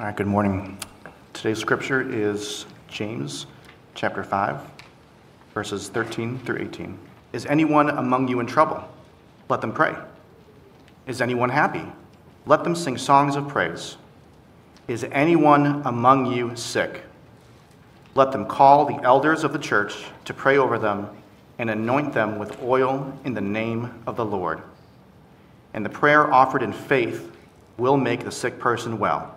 All right, good morning. Today's scripture is James chapter 5, verses 13 through 18. Is anyone among you in trouble? Let them pray. Is anyone happy? Let them sing songs of praise. Is anyone among you sick? Let them call the elders of the church to pray over them and anoint them with oil in the name of the Lord. And the prayer offered in faith will make the sick person well.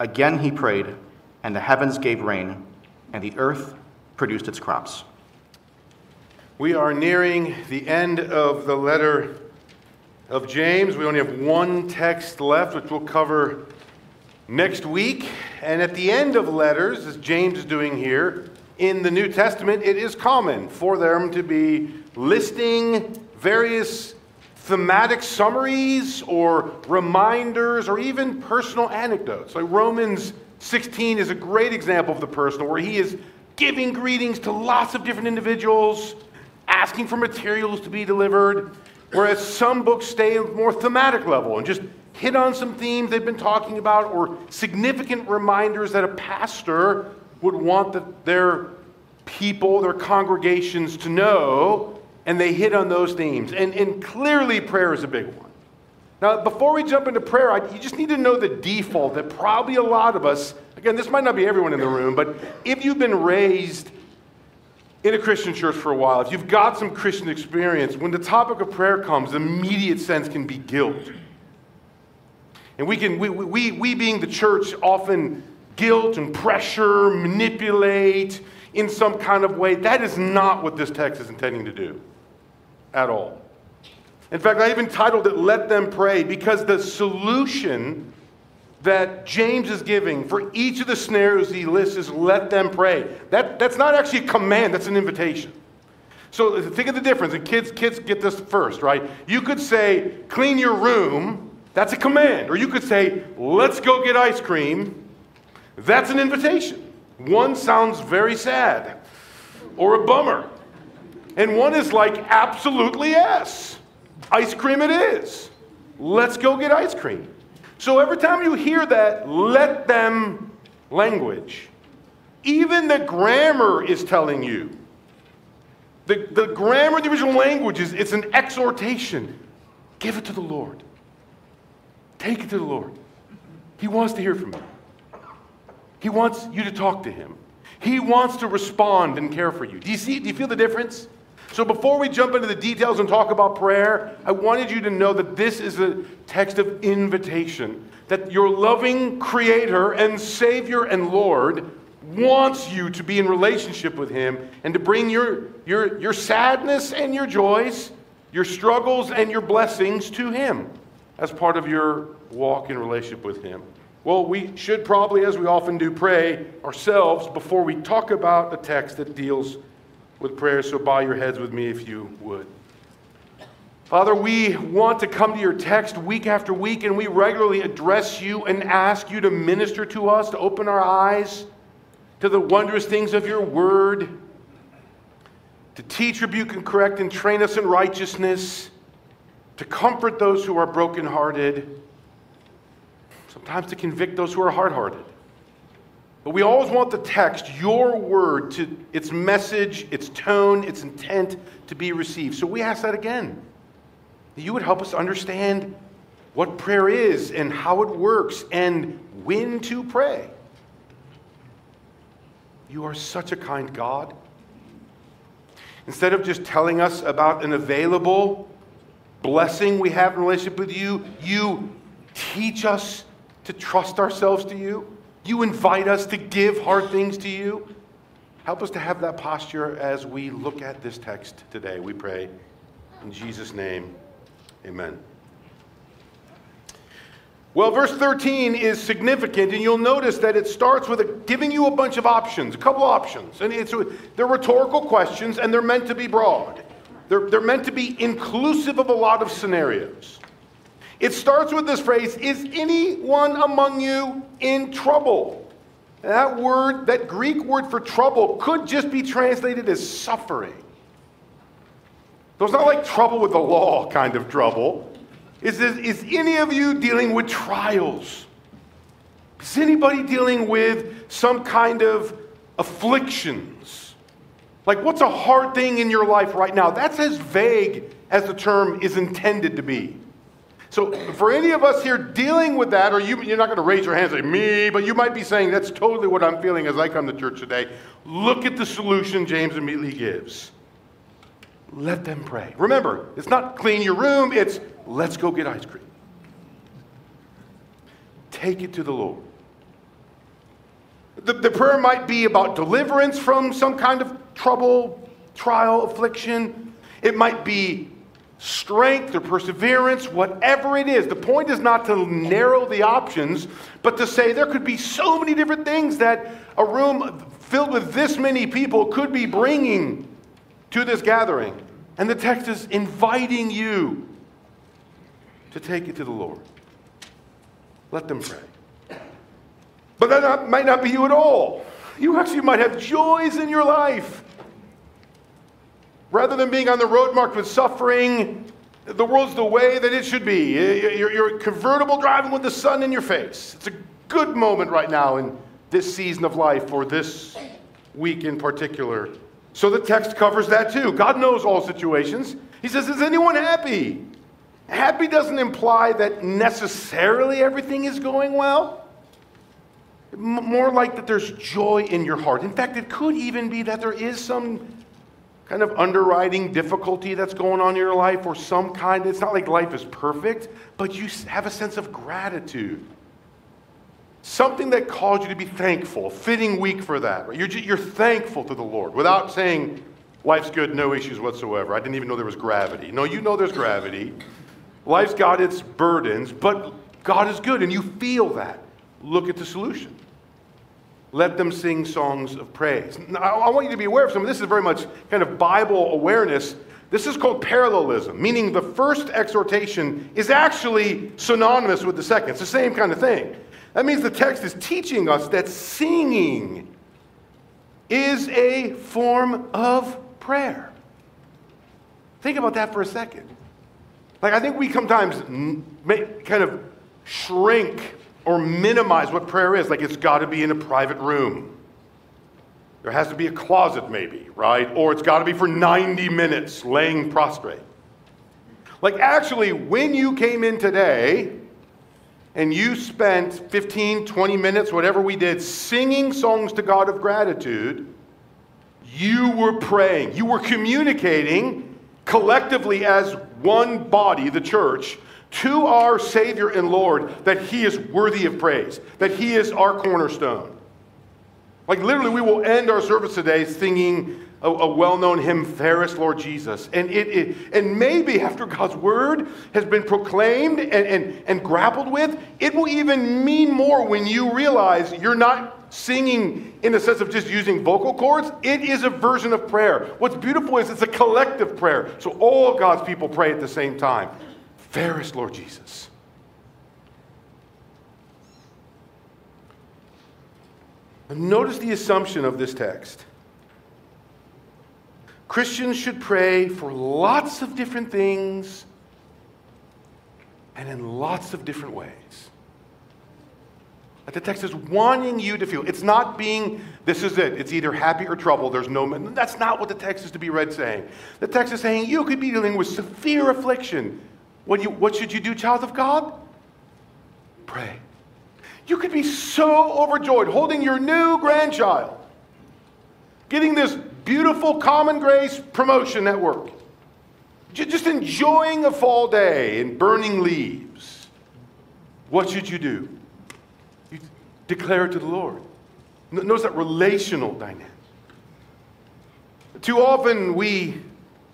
Again he prayed, and the heavens gave rain, and the earth produced its crops. We are nearing the end of the letter of James. We only have one text left, which we'll cover next week. And at the end of letters, as James is doing here, in the New Testament, it is common for them to be listing various thematic summaries or reminders or even personal anecdotes. Like Romans 16 is a great example of the personal, where he is giving greetings to lots of different individuals, asking for materials to be delivered, whereas some books stay at a more thematic level and just hit on some themes they've been talking about or significant reminders that a pastor would want the, their people, their congregations to know and they hit on those themes. And, and clearly, prayer is a big one. Now, before we jump into prayer, I, you just need to know the default that probably a lot of us, again, this might not be everyone in the room, but if you've been raised in a Christian church for a while, if you've got some Christian experience, when the topic of prayer comes, the immediate sense can be guilt. And we can, we, we, we being the church, often guilt and pressure, manipulate in some kind of way. That is not what this text is intending to do at all. In fact, I even titled it Let Them Pray because the solution that James is giving for each of the snares he lists is let them pray. That, that's not actually a command, that's an invitation. So think of the difference, and kids, kids get this first, right? You could say, clean your room, that's a command. Or you could say, let's go get ice cream, that's an invitation. One sounds very sad or a bummer. And one is like, absolutely yes. Ice cream it is. Let's go get ice cream. So every time you hear that, let them language, even the grammar is telling you. The, the grammar of the original language is it's an exhortation. Give it to the Lord. Take it to the Lord. He wants to hear from you. He wants you to talk to him. He wants to respond and care for you. Do you see? Do you feel the difference? So before we jump into the details and talk about prayer, I wanted you to know that this is a text of invitation. That your loving Creator and Savior and Lord wants you to be in relationship with Him and to bring your, your, your sadness and your joys, your struggles and your blessings to Him as part of your walk in relationship with Him. Well, we should probably, as we often do, pray ourselves before we talk about the text that deals with prayer, so bow your heads with me if you would. Father, we want to come to your text week after week, and we regularly address you and ask you to minister to us, to open our eyes to the wondrous things of your word, to teach, rebuke, and correct, and train us in righteousness, to comfort those who are brokenhearted, sometimes to convict those who are hard hearted. But we always want the text, your word, to its message, its tone, its intent to be received. So we ask that again. That you would help us understand what prayer is and how it works and when to pray. You are such a kind God. Instead of just telling us about an available blessing we have in relationship with you, you teach us to trust ourselves to you. You invite us to give hard things to you. Help us to have that posture as we look at this text today. We pray in Jesus' name. Amen. Well, verse 13 is significant, and you'll notice that it starts with a, giving you a bunch of options, a couple options. And it's, they're rhetorical questions, and they're meant to be broad. They're, they're meant to be inclusive of a lot of scenarios. It starts with this phrase Is anyone among you in trouble? And that word, that Greek word for trouble, could just be translated as suffering. So it's not like trouble with the law kind of trouble. Is, this, is any of you dealing with trials? Is anybody dealing with some kind of afflictions? Like, what's a hard thing in your life right now? That's as vague as the term is intended to be. So, for any of us here dealing with that, or you, you're not going to raise your hands and say, me, but you might be saying, that's totally what I'm feeling as I come to church today. Look at the solution James immediately gives. Let them pray. Remember, it's not clean your room, it's let's go get ice cream. Take it to the Lord. The, the prayer might be about deliverance from some kind of trouble, trial, affliction. It might be strength or perseverance, whatever it is. The point is not to narrow the options, but to say there could be so many different things that a room filled with this many people could be bringing to this gathering. And the text is inviting you to take it to the Lord. Let them pray. But that not, might not be you at all. You actually might have joys in your life. Rather than being on the road marked with suffering, the world's the way that it should be. You're, you're convertible driving with the sun in your face. It's a good moment right now in this season of life or this week in particular. So the text covers that too. God knows all situations. He says, Is anyone happy? Happy doesn't imply that necessarily everything is going well. More like that there's joy in your heart. In fact, it could even be that there is some kind of underwriting difficulty that's going on in your life or some kind. It's not like life is perfect, but you have a sense of gratitude. Something that caused you to be thankful, fitting week for that. You're, you're thankful to the Lord without saying, life's good, no issues whatsoever. I didn't even know there was gravity. No, you know there's gravity. Life's got its burdens, but God is good, and you feel that. Look at the solution. Let them sing songs of praise. Now, I want you to be aware of something. This is very much kind of Bible awareness. This is called parallelism, meaning the first exhortation is actually synonymous with the second. It's the same kind of thing. That means the text is teaching us that singing is a form of prayer. Think about that for a second. Like, I think we sometimes kind of shrink or minimize what prayer is. Like, it's got to be in a private room. There has to be a closet, maybe, right? Or it's got to be for 90 minutes laying prostrate. Like, actually, when you came in today and you spent 15, 20 minutes, whatever we did, singing songs to God of gratitude, you were praying. You were communicating collectively as one body, the church, to our Savior and Lord that He is worthy of praise, that He is our cornerstone. Like literally, we will end our service today singing a, a well-known hymn, "Fairest Lord Jesus," and it, it, and maybe after God's word has been proclaimed and, and, and grappled with, it will even mean more when you realize you're not singing in the sense of just using vocal cords. It is a version of prayer. What's beautiful is it's a collective prayer, so all God's people pray at the same time. Fairest Lord Jesus. Notice the assumption of this text. Christians should pray for lots of different things and in lots of different ways. But the text is wanting you to feel. It's not being, this is it. It's either happy or trouble. There's no, that's not what the text is to be read saying. The text is saying you could be dealing with severe affliction. What, you, what should you do, child of God? Pray. You could be so overjoyed holding your new grandchild, getting this beautiful common grace promotion at work, just enjoying a fall day and burning leaves. What should you do? You declare it to the Lord. Notice that relational dynamic. Too often we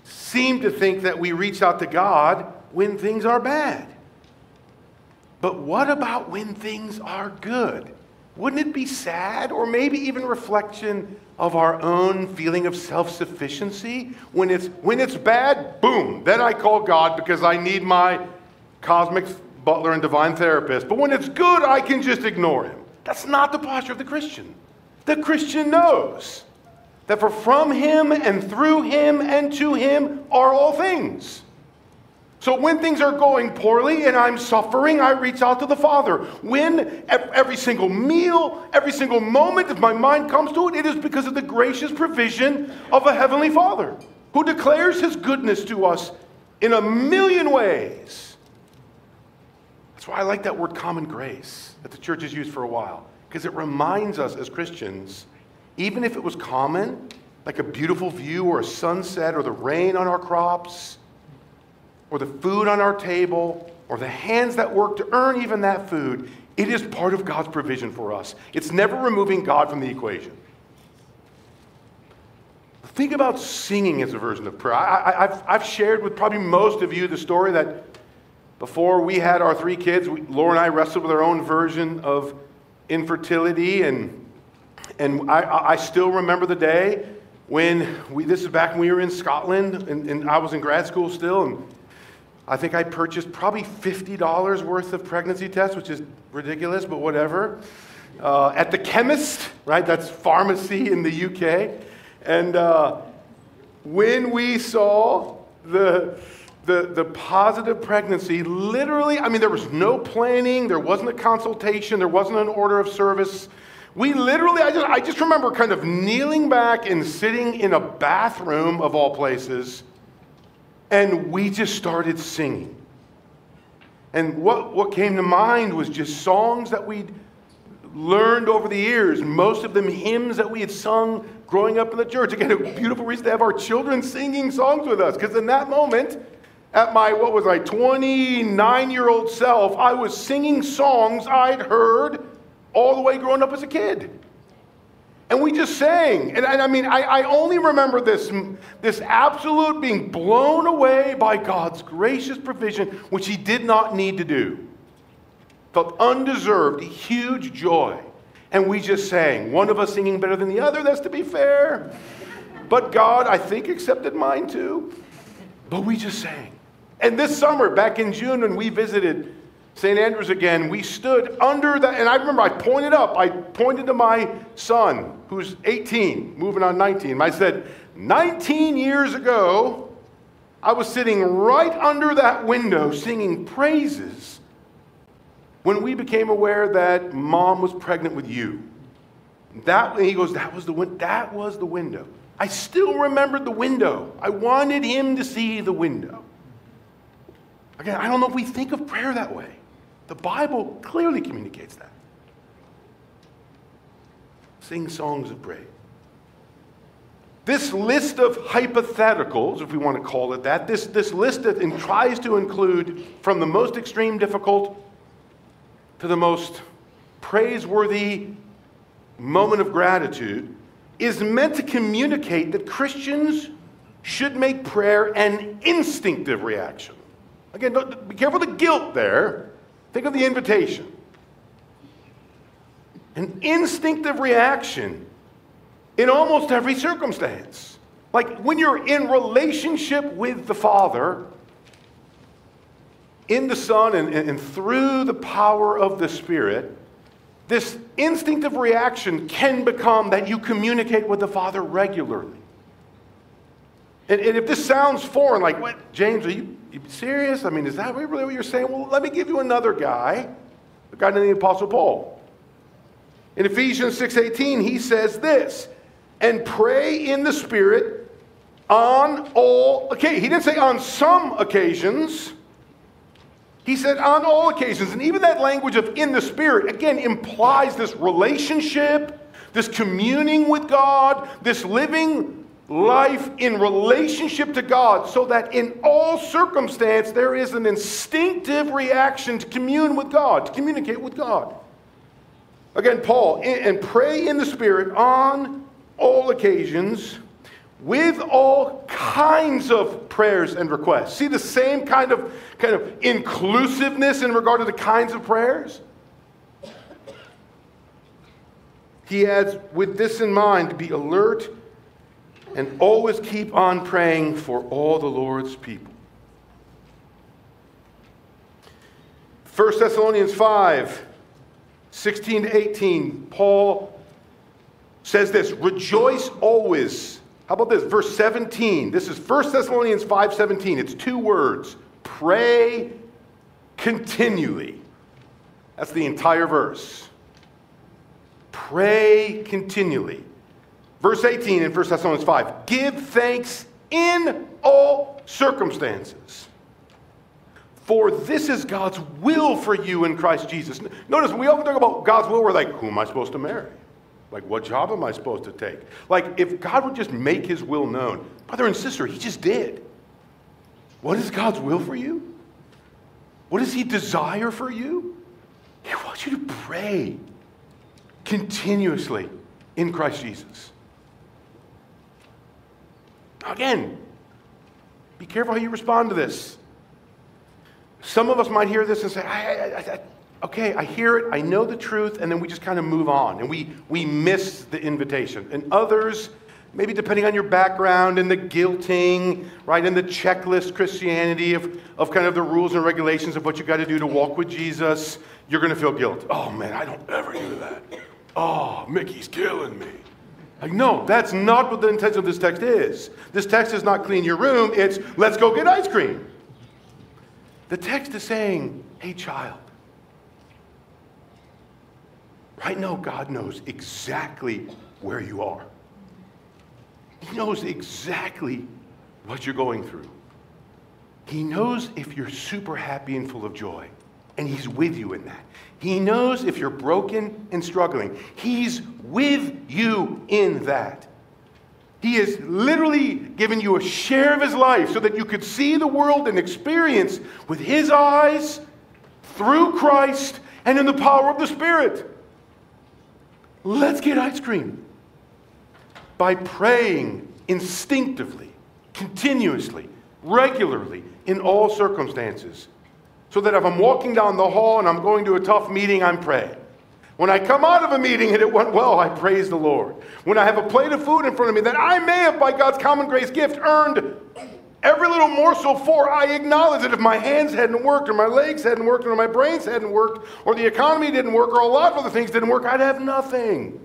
seem to think that we reach out to God when things are bad. But what about when things are good? Wouldn't it be sad or maybe even reflection of our own feeling of self-sufficiency? When it's when it's bad, boom, then I call God because I need my cosmic butler and divine therapist. But when it's good, I can just ignore him. That's not the posture of the Christian. The Christian knows that for from him and through him and to him are all things. So when things are going poorly and I'm suffering, I reach out to the Father. When every single meal, every single moment, if my mind comes to it, it is because of the gracious provision of a Heavenly Father who declares His goodness to us in a million ways. That's why I like that word common grace that the church has used for a while, because it reminds us as Christians, even if it was common, like a beautiful view or a sunset or the rain on our crops or the food on our table or the hands that work to earn even that food, it is part of God's provision for us. It's never removing God from the equation. Think about singing as a version of prayer. I, have I've shared with probably most of you the story that before we had our three kids, we, Laura and I wrestled with our own version of infertility, and, and I, I still remember the day when we, this is back when we were in Scotland, and, and I was in grad school still, and I think I purchased probably $50 worth of pregnancy tests, which is ridiculous, but whatever. Uh, at the chemist, right? That's pharmacy in the UK. And uh, when we saw the, the, the positive pregnancy, literally, I mean, there was no planning, there wasn't a consultation, there wasn't an order of service. We literally, I just, I just remember kind of kneeling back and sitting in a bathroom of all places and we just started singing. And what, what came to mind was just songs that we'd learned over the years, most of them hymns that we had sung growing up in the church. Again, a beautiful reason to have our children singing songs with us, because in that moment, at my, what was I, 29 year old self, I was singing songs I'd heard all the way growing up as a kid. And we just sang. And, and I mean, I, I only remember this, this absolute being blown away by God's gracious provision, which He did not need to do. Felt undeserved, huge joy. And we just sang. One of us singing better than the other, that's to be fair. But God, I think, accepted mine too. But we just sang. And this summer, back in June, when we visited St. Andrews again, we stood under that, and I remember I pointed up, I pointed to my son, who's 18, moving on 19. I said, 19 years ago, I was sitting right under that window singing praises when we became aware that mom was pregnant with you. That, he goes, that was, the, that was the window. I still remembered the window. I wanted him to see the window. Again, I don't know if we think of prayer that way. The Bible clearly communicates that. Sing songs of praise. This list of hypotheticals, if we want to call it that, this, this list that tries to include from the most extreme difficult to the most praiseworthy moment of gratitude, is meant to communicate that Christians should make prayer an instinctive reaction. Again, be careful the guilt there. Think of the invitation. An instinctive reaction in almost every circumstance. Like when you're in relationship with the Father, in the Son, and, and, and through the power of the Spirit, this instinctive reaction can become that you communicate with the Father regularly. And, and if this sounds foreign, like, what, James, are you you serious? I mean, is that really what you're saying? Well, let me give you another guy, a guy named the Apostle Paul. In Ephesians 6:18, he says this, and pray in the Spirit on all okay, He didn't say on some occasions. He said on all occasions. And even that language of in the Spirit, again, implies this relationship, this communing with God, this living life in relationship to God so that in all circumstance there is an instinctive reaction to commune with God, to communicate with God. Again, Paul, and pray in the Spirit on all occasions with all kinds of prayers and requests. See the same kind of kind of inclusiveness in regard to the kinds of prayers? He adds, with this in mind, be alert and always keep on praying for all the Lord's people. 1 Thessalonians 5 16 to 18, Paul says this Rejoice always. How about this? Verse 17. This is 1 Thessalonians 5 17. It's two words pray continually. That's the entire verse. Pray continually. Verse 18 in 1 Thessalonians 5 Give thanks in all circumstances. For this is God's will for you in Christ Jesus. Notice we often talk about God's will, we're like, who am I supposed to marry? Like, what job am I supposed to take? Like, if God would just make his will known, brother and sister, he just did. What is God's will for you? What does he desire for you? He wants you to pray continuously in Christ Jesus. Again, be careful how you respond to this. Some of us might hear this and say, I, I, I, okay, I hear it, I know the truth, and then we just kind of move on and we, we miss the invitation. And others, maybe depending on your background and the guilting, right, and the checklist Christianity of, of kind of the rules and regulations of what you got to do to walk with Jesus, you're going to feel guilt. Oh man, I don't ever do that. Oh, Mickey's killing me. Like, no, that's not what the intention of this text is. This text is not clean your room, it's let's go get ice cream. The text is saying, hey, child, right now God knows exactly where you are. He knows exactly what you're going through. He knows if you're super happy and full of joy, and He's with you in that. He knows if you're broken and struggling. He's with you in that. He has literally given you a share of his life so that you could see the world and experience with his eyes through Christ and in the power of the Spirit. Let's get ice cream by praying instinctively, continuously, regularly, in all circumstances. So that if I'm walking down the hall and I'm going to a tough meeting, I'm praying. When I come out of a meeting and it went well, I praise the Lord. When I have a plate of food in front of me that I may have, by God's common grace gift, earned every little morsel for, I acknowledge that if my hands hadn't worked, or my legs hadn't worked, or my brains hadn't worked, or the economy didn't work, or a lot of other things didn't work, I'd have nothing.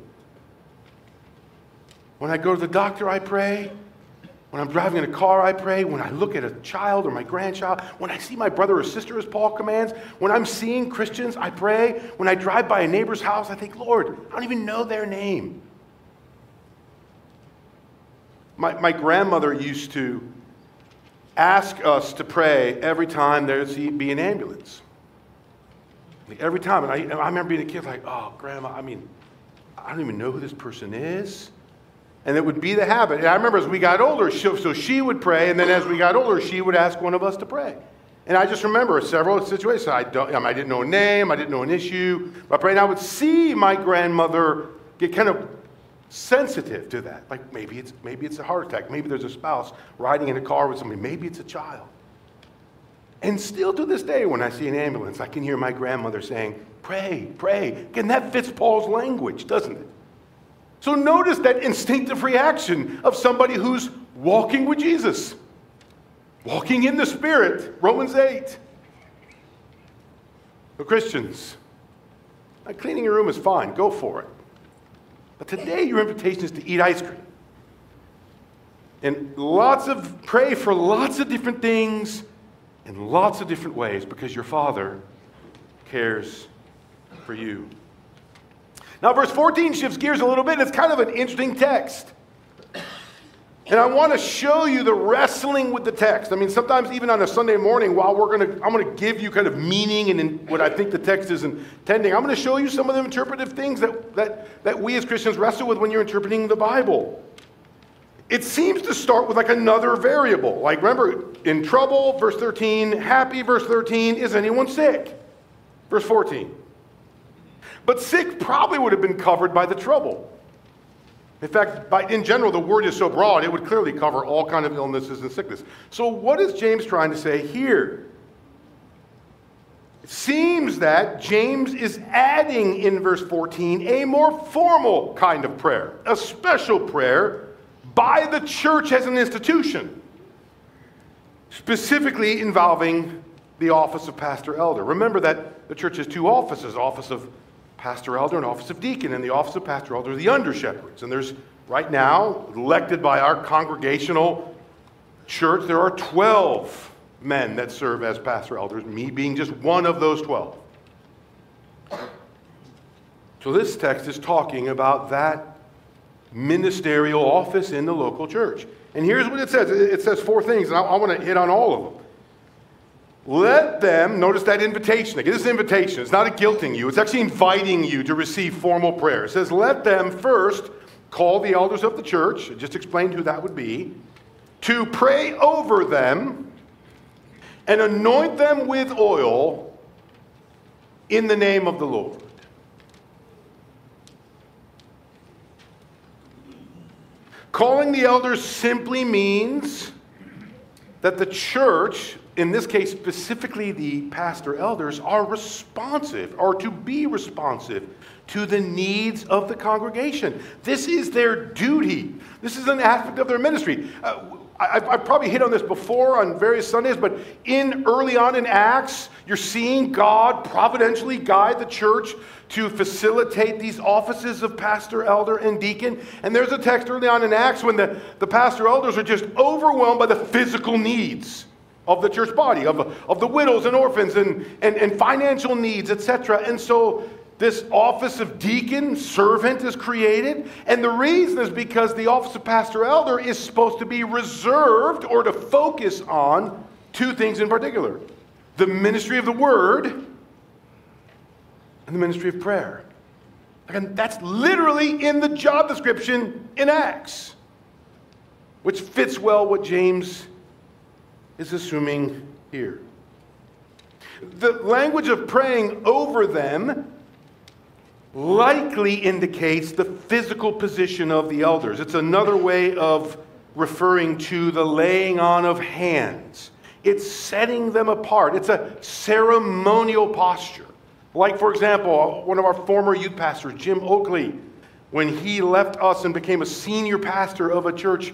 When I go to the doctor, I pray. When I'm driving in a car, I pray. When I look at a child or my grandchild, when I see my brother or sister, as Paul commands, when I'm seeing Christians, I pray. When I drive by a neighbor's house, I think, Lord, I don't even know their name. My, my grandmother used to ask us to pray every time there'd be an ambulance. Every time. And I, I remember being a kid, like, oh, Grandma, I mean, I don't even know who this person is. And it would be the habit. And I remember as we got older, so she would pray, and then as we got older, she would ask one of us to pray. And I just remember several situations. I, don't, I didn't know a name, I didn't know an issue. But I would see my grandmother get kind of sensitive to that. Like maybe it's, maybe it's a heart attack. Maybe there's a spouse riding in a car with somebody. Maybe it's a child. And still to this day, when I see an ambulance, I can hear my grandmother saying, Pray, pray. Again, that fits Paul's language, doesn't it? So notice that instinctive reaction of somebody who's walking with Jesus, walking in the Spirit, Romans 8. So, Christians, cleaning your room is fine, go for it. But today, your invitation is to eat ice cream. And lots of, pray for lots of different things in lots of different ways because your Father cares for you. Now, verse 14 shifts gears a little bit. It's kind of an interesting text. And I want to show you the wrestling with the text. I mean, sometimes even on a Sunday morning, while we're going to, I'm going to give you kind of meaning and what I think the text is intending, I'm going to show you some of the interpretive things that, that, that we as Christians wrestle with when you're interpreting the Bible. It seems to start with like another variable. Like, remember, in trouble, verse 13, happy, verse 13, is anyone sick? Verse 14. But sick probably would have been covered by the trouble. In fact, by, in general, the word is so broad, it would clearly cover all kind of illnesses and sickness. So what is James trying to say here? It seems that James is adding in verse 14 a more formal kind of prayer, a special prayer by the church as an institution, specifically involving the office of pastor elder. Remember that the church has two offices office of pastor elder and office of deacon, and the office of pastor elder are the under shepherds. And there's right now, elected by our congregational church, there are 12 men that serve as pastor elders, me being just one of those 12. So this text is talking about that ministerial office in the local church. And here's what it says it says four things, and I, I want to hit on all of them. Let them, notice that invitation. Again, this is an invitation. It's not a guilting you, it's actually inviting you to receive formal prayer. It says, Let them first call the elders of the church, I just explained who that would be, to pray over them and anoint them with oil in the name of the Lord. Calling the elders simply means that the church, in this case specifically the pastor elders, are responsive, or to be responsive to the needs of the congregation. This is their duty. This is an aspect of their ministry. Uh, I've, I've, probably hit on this before on various Sundays, but in early on in Acts, you're seeing God providentially guide the church to facilitate these offices of pastor, elder, and deacon. And there's a text early on in Acts when the, the pastor elders are just overwhelmed by the physical needs of the church body, of, of the widows and orphans and, and, and financial needs, etc. And so this office of deacon, servant is created. And the reason is because the office of pastor elder is supposed to be reserved or to focus on two things in particular the ministry of the word and the ministry of prayer. And that's literally in the job description in Acts, which fits well what James is assuming here. The language of praying over them likely indicates the physical position of the elders. It's another way of referring to the laying on of hands. It's setting them apart. It's a ceremonial posture. Like, for example, one of our former youth pastors, Jim Oakley, when he left us and became a senior pastor of a church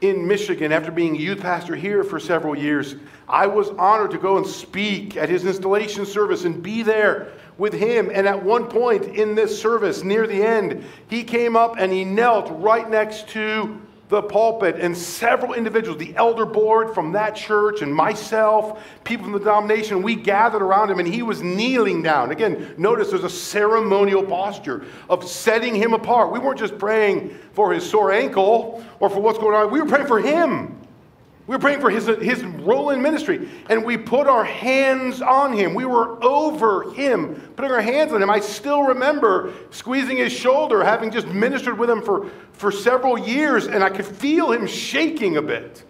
in Michigan after being youth pastor here for several years, I was honored to go and speak at his installation service and be there with him. And at one point in this service, near the end, he came up and he knelt right next to the pulpit, and several individuals, the elder board from that church, and myself, people from the denomination, we gathered around him, and he was kneeling down. Again, notice there's a ceremonial posture of setting him apart. We weren't just praying for his sore ankle or for what's going on, we were praying for him. We were praying for his, his role in ministry, and we put our hands on him. We were over him, putting our hands on him. I still remember squeezing his shoulder, having just ministered with him for, for several years, and I could feel him shaking a bit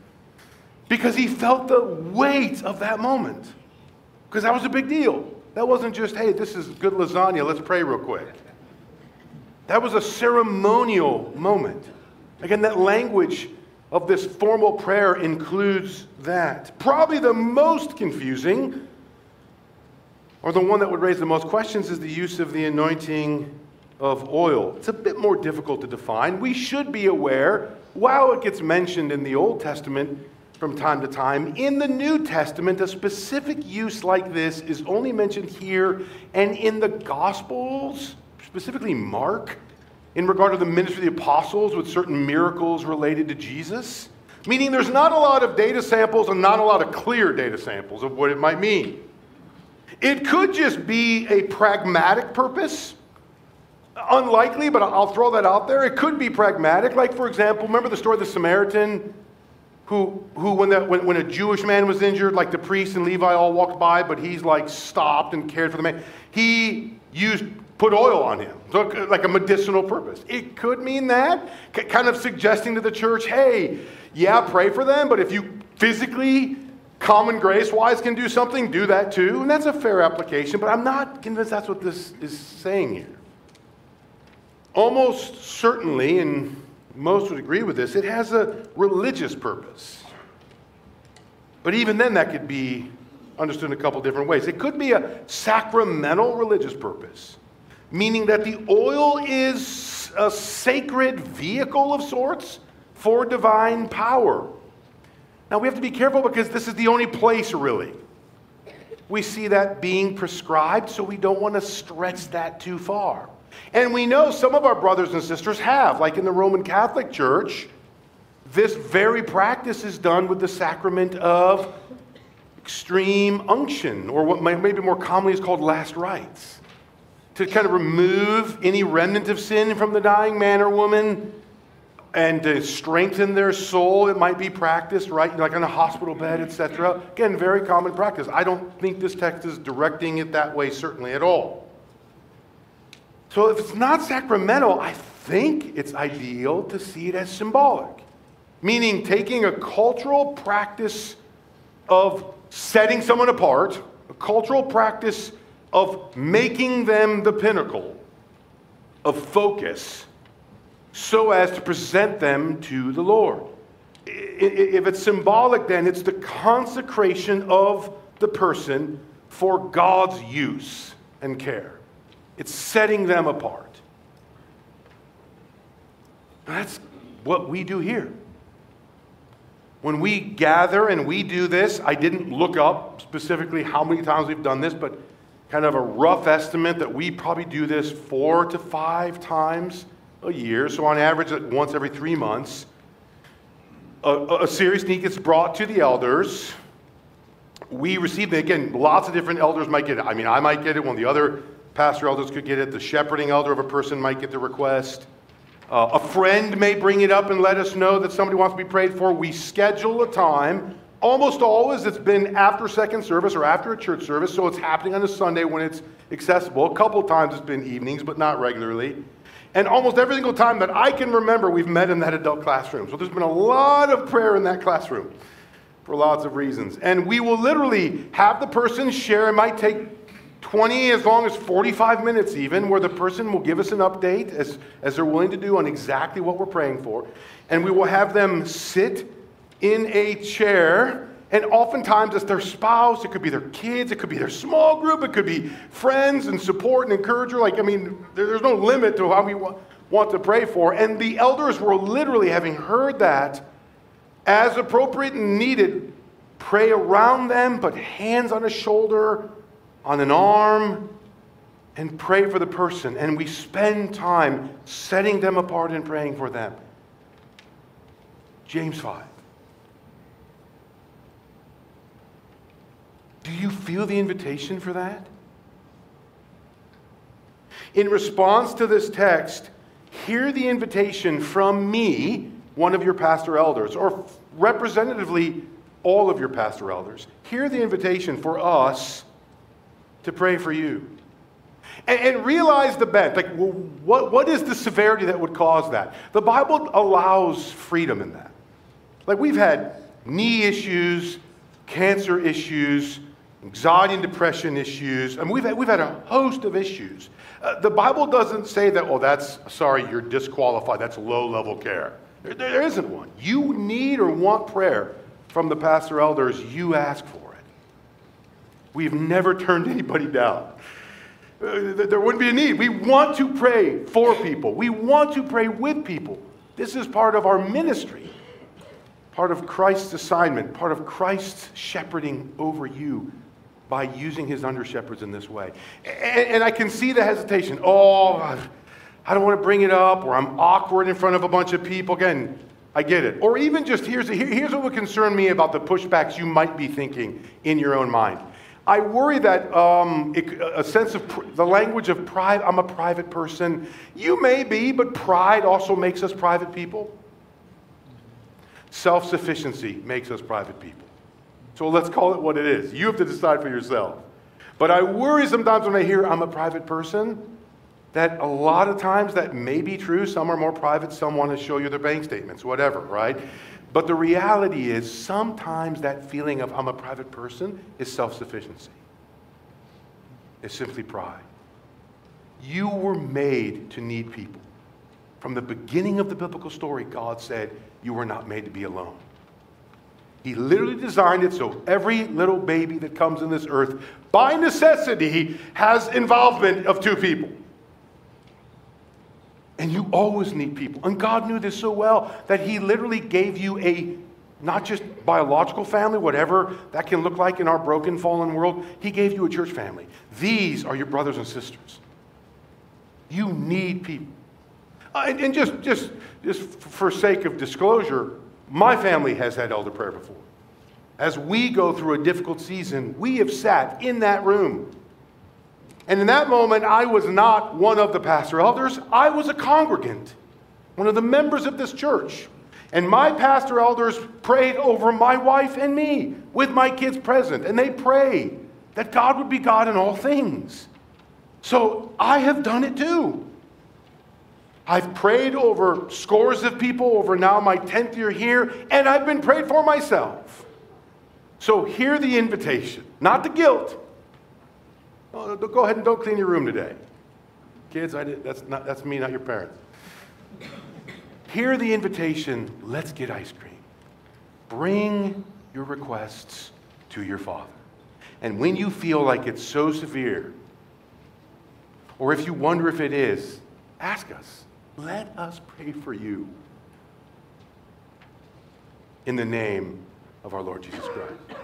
because he felt the weight of that moment. Because that was a big deal. That wasn't just, hey, this is good lasagna, let's pray real quick. That was a ceremonial moment. Again, that language of this formal prayer includes that. Probably the most confusing, or the one that would raise the most questions, is the use of the anointing of oil. It's a bit more difficult to define. We should be aware, while it gets mentioned in the Old Testament from time to time, in the New Testament, a specific use like this is only mentioned here and in the Gospels, specifically Mark in regard to the ministry of the apostles with certain miracles related to Jesus. Meaning there's not a lot of data samples and not a lot of clear data samples of what it might mean. It could just be a pragmatic purpose. Unlikely, but I'll throw that out there. It could be pragmatic. Like, for example, remember the story of the Samaritan who, who when, the, when, when a Jewish man was injured, like the priest and Levi all walked by, but he's like stopped and cared for the man. He used put oil on him, like a medicinal purpose. It could mean that, kind of suggesting to the church, hey, yeah, pray for them, but if you physically, common grace wise, can do something, do that too. And that's a fair application, but I'm not convinced that's what this is saying here. Almost certainly, and most would agree with this, it has a religious purpose. But even then, that could be understood in a couple different ways. It could be a sacramental religious purpose, meaning that the oil is a sacred vehicle of sorts for divine power. Now, we have to be careful because this is the only place, really. We see that being prescribed, so we don't want to stretch that too far. And we know some of our brothers and sisters have, like in the Roman Catholic Church, this very practice is done with the sacrament of extreme unction, or what maybe more commonly is called last rites, to kind of remove any remnant of sin from the dying man or woman and to strengthen their soul. It might be practiced, right, like on a hospital bed, etc. Again, very common practice. I don't think this text is directing it that way, certainly at all. So if it's not sacramental, I think it's ideal to see it as symbolic, meaning taking a cultural practice of setting someone apart, a cultural practice of making them the pinnacle of focus so as to present them to the Lord. If it's symbolic, then it's the consecration of the person for God's use and care. It's setting them apart. That's what we do here. When we gather and we do this, I didn't look up specifically how many times we've done this, but kind of a rough estimate that we probably do this four to five times a year. So, on average, once every three months, a, a serious need gets brought to the elders. We receive it. Again, lots of different elders might get it. I mean, I might get it, one of the other pastor elders could get it, the shepherding elder of a person might get the request. Uh, a friend may bring it up and let us know that somebody wants to be prayed for. We schedule a time. Almost always it's been after second service or after a church service, so it's happening on a Sunday when it's accessible. A couple times it's been evenings, but not regularly. And almost every single time that I can remember, we've met in that adult classroom. So there's been a lot of prayer in that classroom for lots of reasons. And we will literally have the person share. It might take 20, as long as 45 minutes, even, where the person will give us an update, as, as they're willing to do, on exactly what we're praying for. And we will have them sit in a chair. And oftentimes, it's their spouse, it could be their kids, it could be their small group, it could be friends and support and encourager. Like, I mean, there's no limit to how we want to pray for. And the elders were literally, having heard that, as appropriate and needed, pray around them, put hands on a shoulder, on an arm and pray for the person. And we spend time setting them apart and praying for them. James 5. Do you feel the invitation for that? In response to this text, hear the invitation from me, one of your pastor elders, or representatively, all of your pastor elders. Hear the invitation for us to pray for you. And, and realize the bent. Like, what, what is the severity that would cause that? The Bible allows freedom in that. Like, we've had knee issues, cancer issues, anxiety and depression issues. I mean, we've had, we've had a host of issues. Uh, the Bible doesn't say that, oh, that's, sorry, you're disqualified. That's low level care. There, there isn't one. You need or want prayer from the pastor elders, you ask for. It. We've never turned anybody down. Uh, there wouldn't be a need. We want to pray for people, we want to pray with people. This is part of our ministry, part of Christ's assignment, part of Christ's shepherding over you by using his under shepherds in this way. And, I can see the hesitation. Oh, I don't want to bring it up, or I'm awkward in front of a bunch of people. Again, I get it. Or even just here's, here's what would concern me about the pushbacks you might be thinking in your own mind. I worry that um, it, a sense of pr- the language of pride, I'm a private person. You may be, but pride also makes us private people. Self sufficiency makes us private people. So let's call it what it is. You have to decide for yourself. But I worry sometimes when I hear I'm a private person that a lot of times that may be true. Some are more private, some want to show you their bank statements, whatever, right? But the reality is, sometimes that feeling of I'm a private person is self sufficiency, it's simply pride. You were made to need people. From the beginning of the biblical story, God said, You were not made to be alone. He literally designed it so every little baby that comes in this earth, by necessity, has involvement of two people. And you always need people. And God knew this so well that He literally gave you a not just biological family, whatever that can look like in our broken, fallen world. He gave you a church family. These are your brothers and sisters. You need people. Uh, and, and just, just, just for sake of disclosure, my family has had elder prayer before. As we go through a difficult season, we have sat in that room. And in that moment, I was not one of the pastor elders, I was a congregant, one of the members of this church. And my pastor elders prayed over my wife and me with my kids present. And they prayed that God would be God in all things. So I have done it too. I've prayed over scores of people over now my 10th year here, and I've been prayed for myself. So hear the invitation, not the guilt. Oh, go ahead and don't clean your room today. Kids, I did, that's, not, that's me, not your parents. Hear the invitation, let's get ice cream. Bring your requests to your Father. And when you feel like it's so severe, or if you wonder if it is, ask us. Let us pray for you in the name of our Lord Jesus Christ.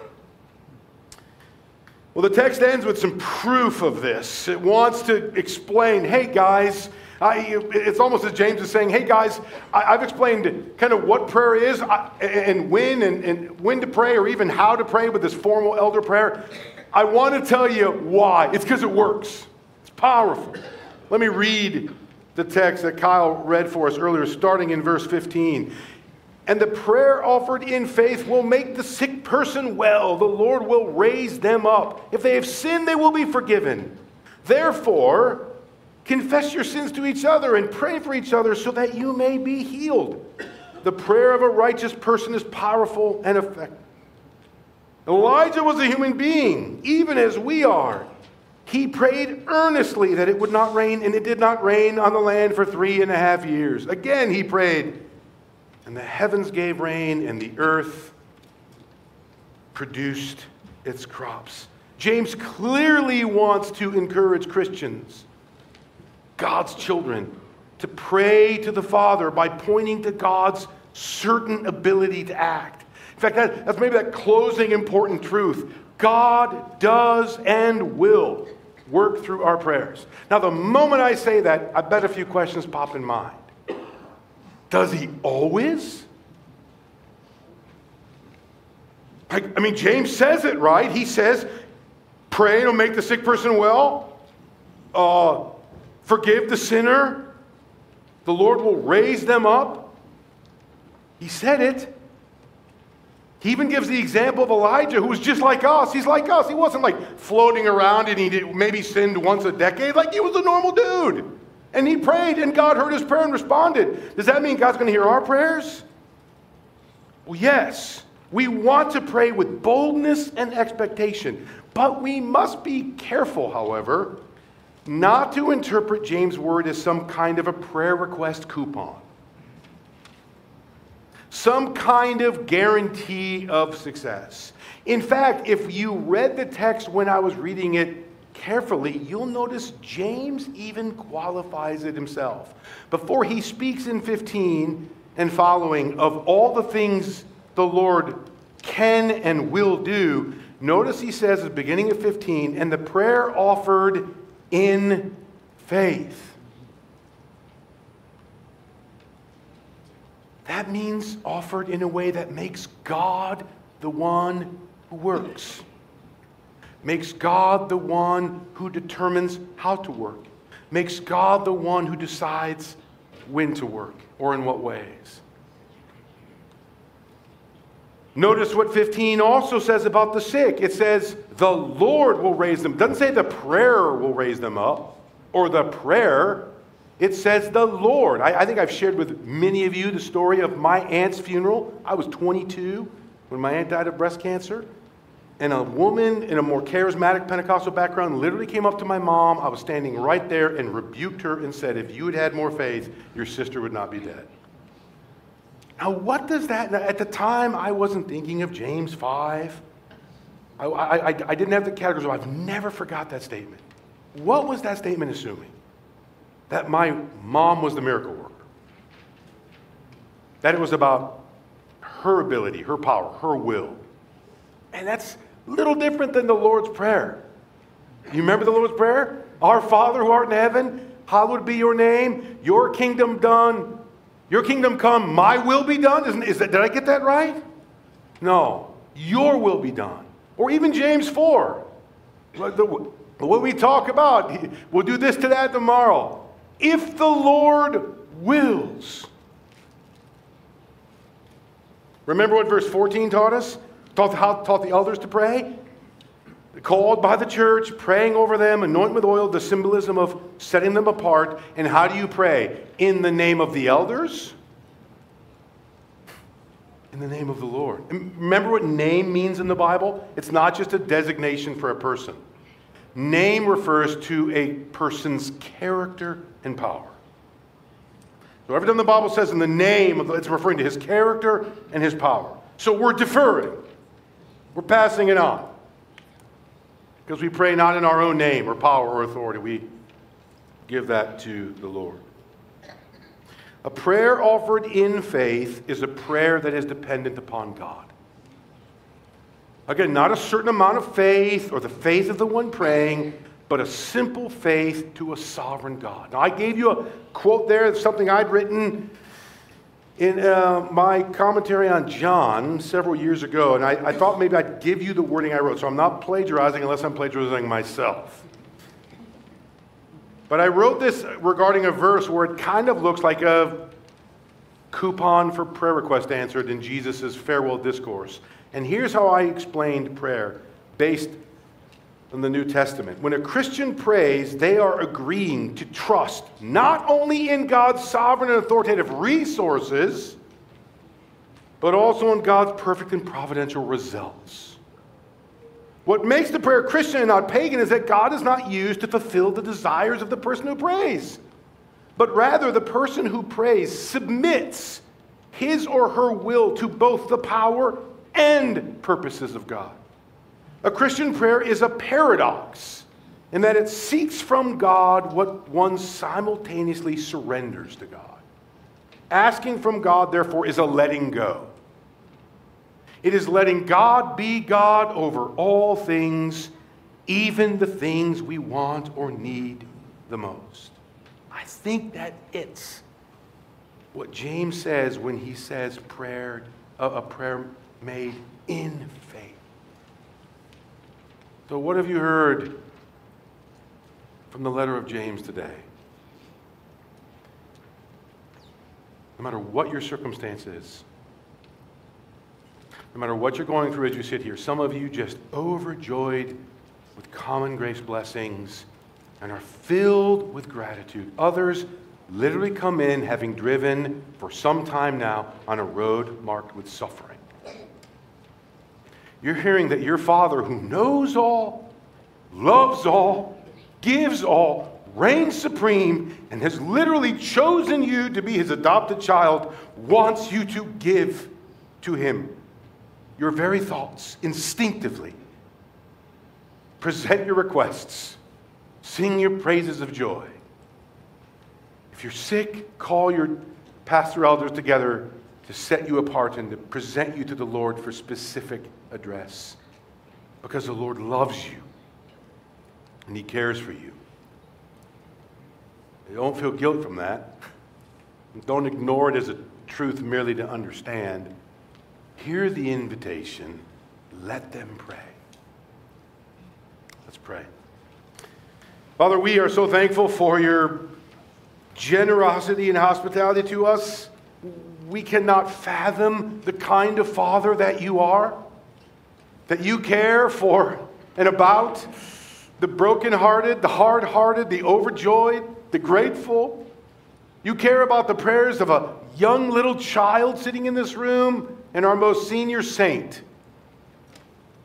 Well, the text ends with some proof of this. It wants to explain hey, guys, I, it's almost as James is saying, hey, guys, I, have explained kind of what prayer is and when and, and when to pray or even how to pray with this formal elder prayer. I want to tell you why. It's because it works, it's powerful. Let me read the text that Kyle read for us earlier, starting in verse 15. And the prayer offered in faith will make the sick person well. The Lord will raise them up. If they have sinned, they will be forgiven. Therefore, confess your sins to each other and pray for each other so that you may be healed. The prayer of a righteous person is powerful and effective. Elijah was a human being, even as we are. He prayed earnestly that it would not rain, and it did not rain on the land for three and a half years. Again, he prayed and the heavens gave rain, and the earth produced its crops. James clearly wants to encourage Christians, God's children, to pray to the Father by pointing to God's certain ability to act. In fact, that, that's maybe that closing important truth. God does and will work through our prayers. Now, the moment I say that, I bet a few questions pop in mind. Does he always? I, I mean, James says it, right? He says, pray and make the sick person well, uh, forgive the sinner, the Lord will raise them up. He said it. He even gives the example of Elijah, who was just like us. He's like us. He wasn't like floating around and he did, maybe sinned once a decade. Like he was a normal dude. And he prayed, and God heard his prayer and responded. Does that mean God's going to hear our prayers? Well, yes. We want to pray with boldness and expectation, but we must be careful, however, not to interpret James' word as some kind of a prayer request coupon, some kind of guarantee of success. In fact, if you read the text when I was reading it carefully, you'll notice James even qualifies it himself. Before he speaks in 15 and following of all the things the Lord can and will do, notice he says at the beginning of 15, and the prayer offered in faith. That means offered in a way that makes God the one who works makes God the one who determines how to work, makes God the one who decides when to work or in what ways. Notice what 15 also says about the sick. It says, the Lord will raise them. It doesn't say the prayer will raise them up or the prayer. It says the Lord. I, I, think I've shared with many of you the story of my aunt's funeral. I was 22 when my aunt died of breast cancer. and a woman in a more charismatic Pentecostal background literally came up to my mom. I was standing right there and rebuked her and said, If you had had more faith, your sister would not be dead. Now, what does that, at the time, I wasn't thinking of James 5. I, I, I didn't have the categories, I've never forgot that statement. What was that statement assuming? That my mom was the miracle worker. That it was about her ability, her power, her will. And that's a little different than the Lord's Prayer. You remember the Lord's Prayer? Our Father who art in heaven, hallowed be your name, your kingdom done, your kingdom come, my will be done. Isn't, is that, did I get that right? No, your will be done. Or even James 4. What we talk about, we'll do this to that tomorrow. If the Lord wills. Remember what verse 14 taught us? Taught, how, taught the elders to pray? Called by the church, praying over them, anoint with oil, the symbolism of setting them apart. And how do you pray? In the name of the elders? In the name of the Lord. remember what name means in the Bible? It's not just a designation for a person. Name refers to a person's character and power. So every time the Bible says in the name, of, it's referring to his character and his power. So we're deferring. We're passing it on. Because we pray not in our own name or power or authority. We give that to the Lord. A prayer offered in faith is a prayer that is dependent upon God. Again, not a certain amount of faith or the faith of the one praying, but a simple faith to a sovereign God. Now, I gave you a quote there, something I'd written in uh, my commentary on John several years ago, and I, I thought maybe I'd give you the wording I wrote. So I'm not plagiarizing unless I'm plagiarizing myself. But I wrote this regarding a verse where it kind of looks like a coupon for prayer request answered in Jesus' farewell discourse. And here's how I explained prayer based on the New Testament. When a Christian prays, they are agreeing to trust not only in God's sovereign and authoritative resources, but also in God's perfect and providential results. What makes the prayer Christian and not pagan is that God is not used to fulfill the desires of the person who prays, but rather the person who prays submits his or her will to both the power and purposes of God. A Christian prayer is a paradox in that it seeks from God what one simultaneously surrenders to God. Asking from God, therefore, is a letting go. It is letting God be God over all things, even the things we want or need the most. I think that it's what James says when he says prayer, a prayer made in faith. So, what have you heard from the letter of James today? No matter what your circumstance is, no matter what you're going through as you sit here, some of you just overjoyed with common grace blessings and are filled with gratitude. Others literally come in having driven for some time now on a road marked with suffering. You're hearing that your Father, who knows all, loves all, gives all, reigns supreme, and has literally chosen you to be his adopted child, wants you to give to him your very thoughts instinctively. Present your requests, sing your praises of joy. If you're sick, call your pastor elders together to set you apart and to present you to the Lord for specific address. Because the Lord loves you and He cares for you. Don't feel guilt from that. Don't ignore it as a truth merely to understand. Hear the invitation. Let them pray. Let's pray. Father, we are so thankful for your generosity and hospitality to us we cannot fathom the kind of father that you are, that you care for and about the brokenhearted, the hard hearted, the overjoyed, the grateful. You care about the prayers of a young little child sitting in this room and our most senior saint.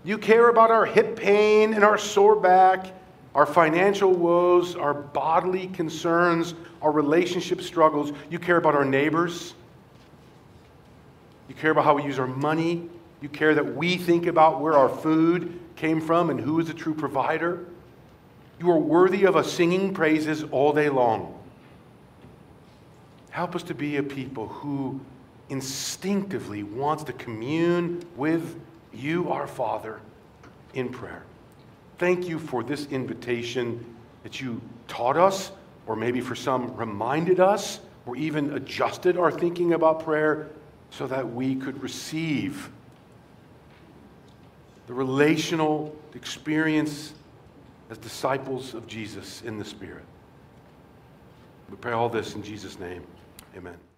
You care about our hip pain and our sore back, our financial woes, our bodily concerns, our relationship struggles. You care about our neighbors. You care about how we use our money. You care that we think about where our food came from and who is the true provider. You are worthy of us singing praises all day long. Help us to be a people who instinctively wants to commune with you, our Father, in prayer. Thank you for this invitation that you taught us, or maybe for some reminded us, or even adjusted our thinking about prayer so that we could receive the relational experience as disciples of Jesus in the Spirit. We pray all this in Jesus' name. Amen.